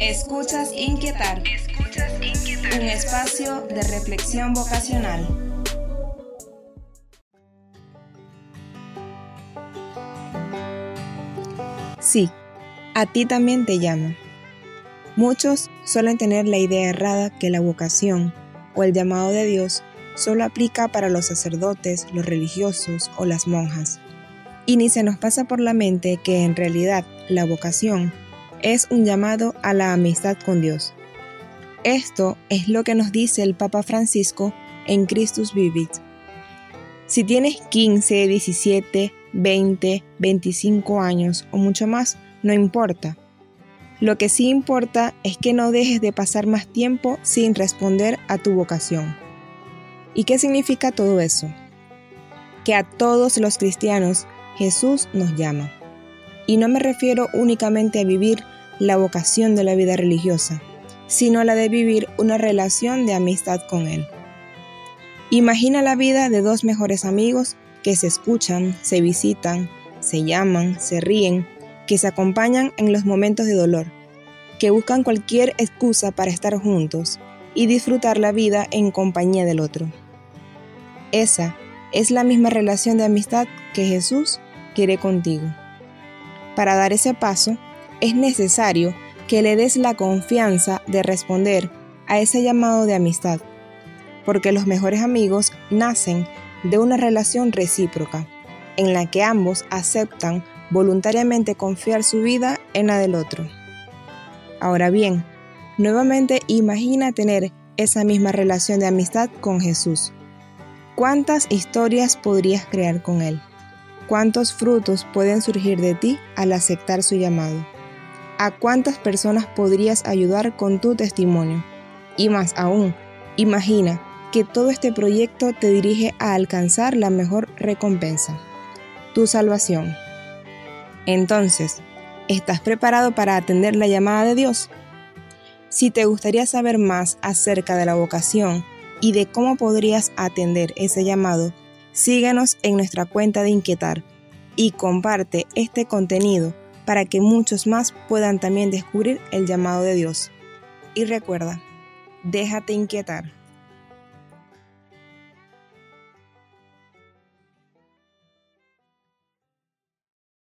Escuchas Inquietar. Escuchas Inquietar. Un espacio de reflexión vocacional. Sí, a ti también te llama. Muchos suelen tener la idea errada que la vocación o el llamado de Dios solo aplica para los sacerdotes, los religiosos o las monjas. Y ni se nos pasa por la mente que en realidad la vocación es un llamado a la amistad con Dios. Esto es lo que nos dice el Papa Francisco en Christus Vivit. Si tienes 15, 17, 20, 25 años o mucho más, no importa. Lo que sí importa es que no dejes de pasar más tiempo sin responder a tu vocación. ¿Y qué significa todo eso? Que a todos los cristianos Jesús nos llama. Y no me refiero únicamente a vivir la vocación de la vida religiosa, sino a la de vivir una relación de amistad con Él. Imagina la vida de dos mejores amigos que se escuchan, se visitan, se llaman, se ríen, que se acompañan en los momentos de dolor, que buscan cualquier excusa para estar juntos y disfrutar la vida en compañía del otro. Esa es la misma relación de amistad que Jesús quiere contigo. Para dar ese paso, es necesario que le des la confianza de responder a ese llamado de amistad, porque los mejores amigos nacen de una relación recíproca, en la que ambos aceptan voluntariamente confiar su vida en la del otro. Ahora bien, nuevamente imagina tener esa misma relación de amistad con Jesús. ¿Cuántas historias podrías crear con Él? ¿Cuántos frutos pueden surgir de ti al aceptar su llamado? ¿A cuántas personas podrías ayudar con tu testimonio? Y más aún, imagina que todo este proyecto te dirige a alcanzar la mejor recompensa, tu salvación. Entonces, ¿estás preparado para atender la llamada de Dios? Si te gustaría saber más acerca de la vocación y de cómo podrías atender ese llamado, síguenos en nuestra cuenta de Inquietar y comparte este contenido para que muchos más puedan también descubrir el llamado de Dios. Y recuerda, déjate inquietar.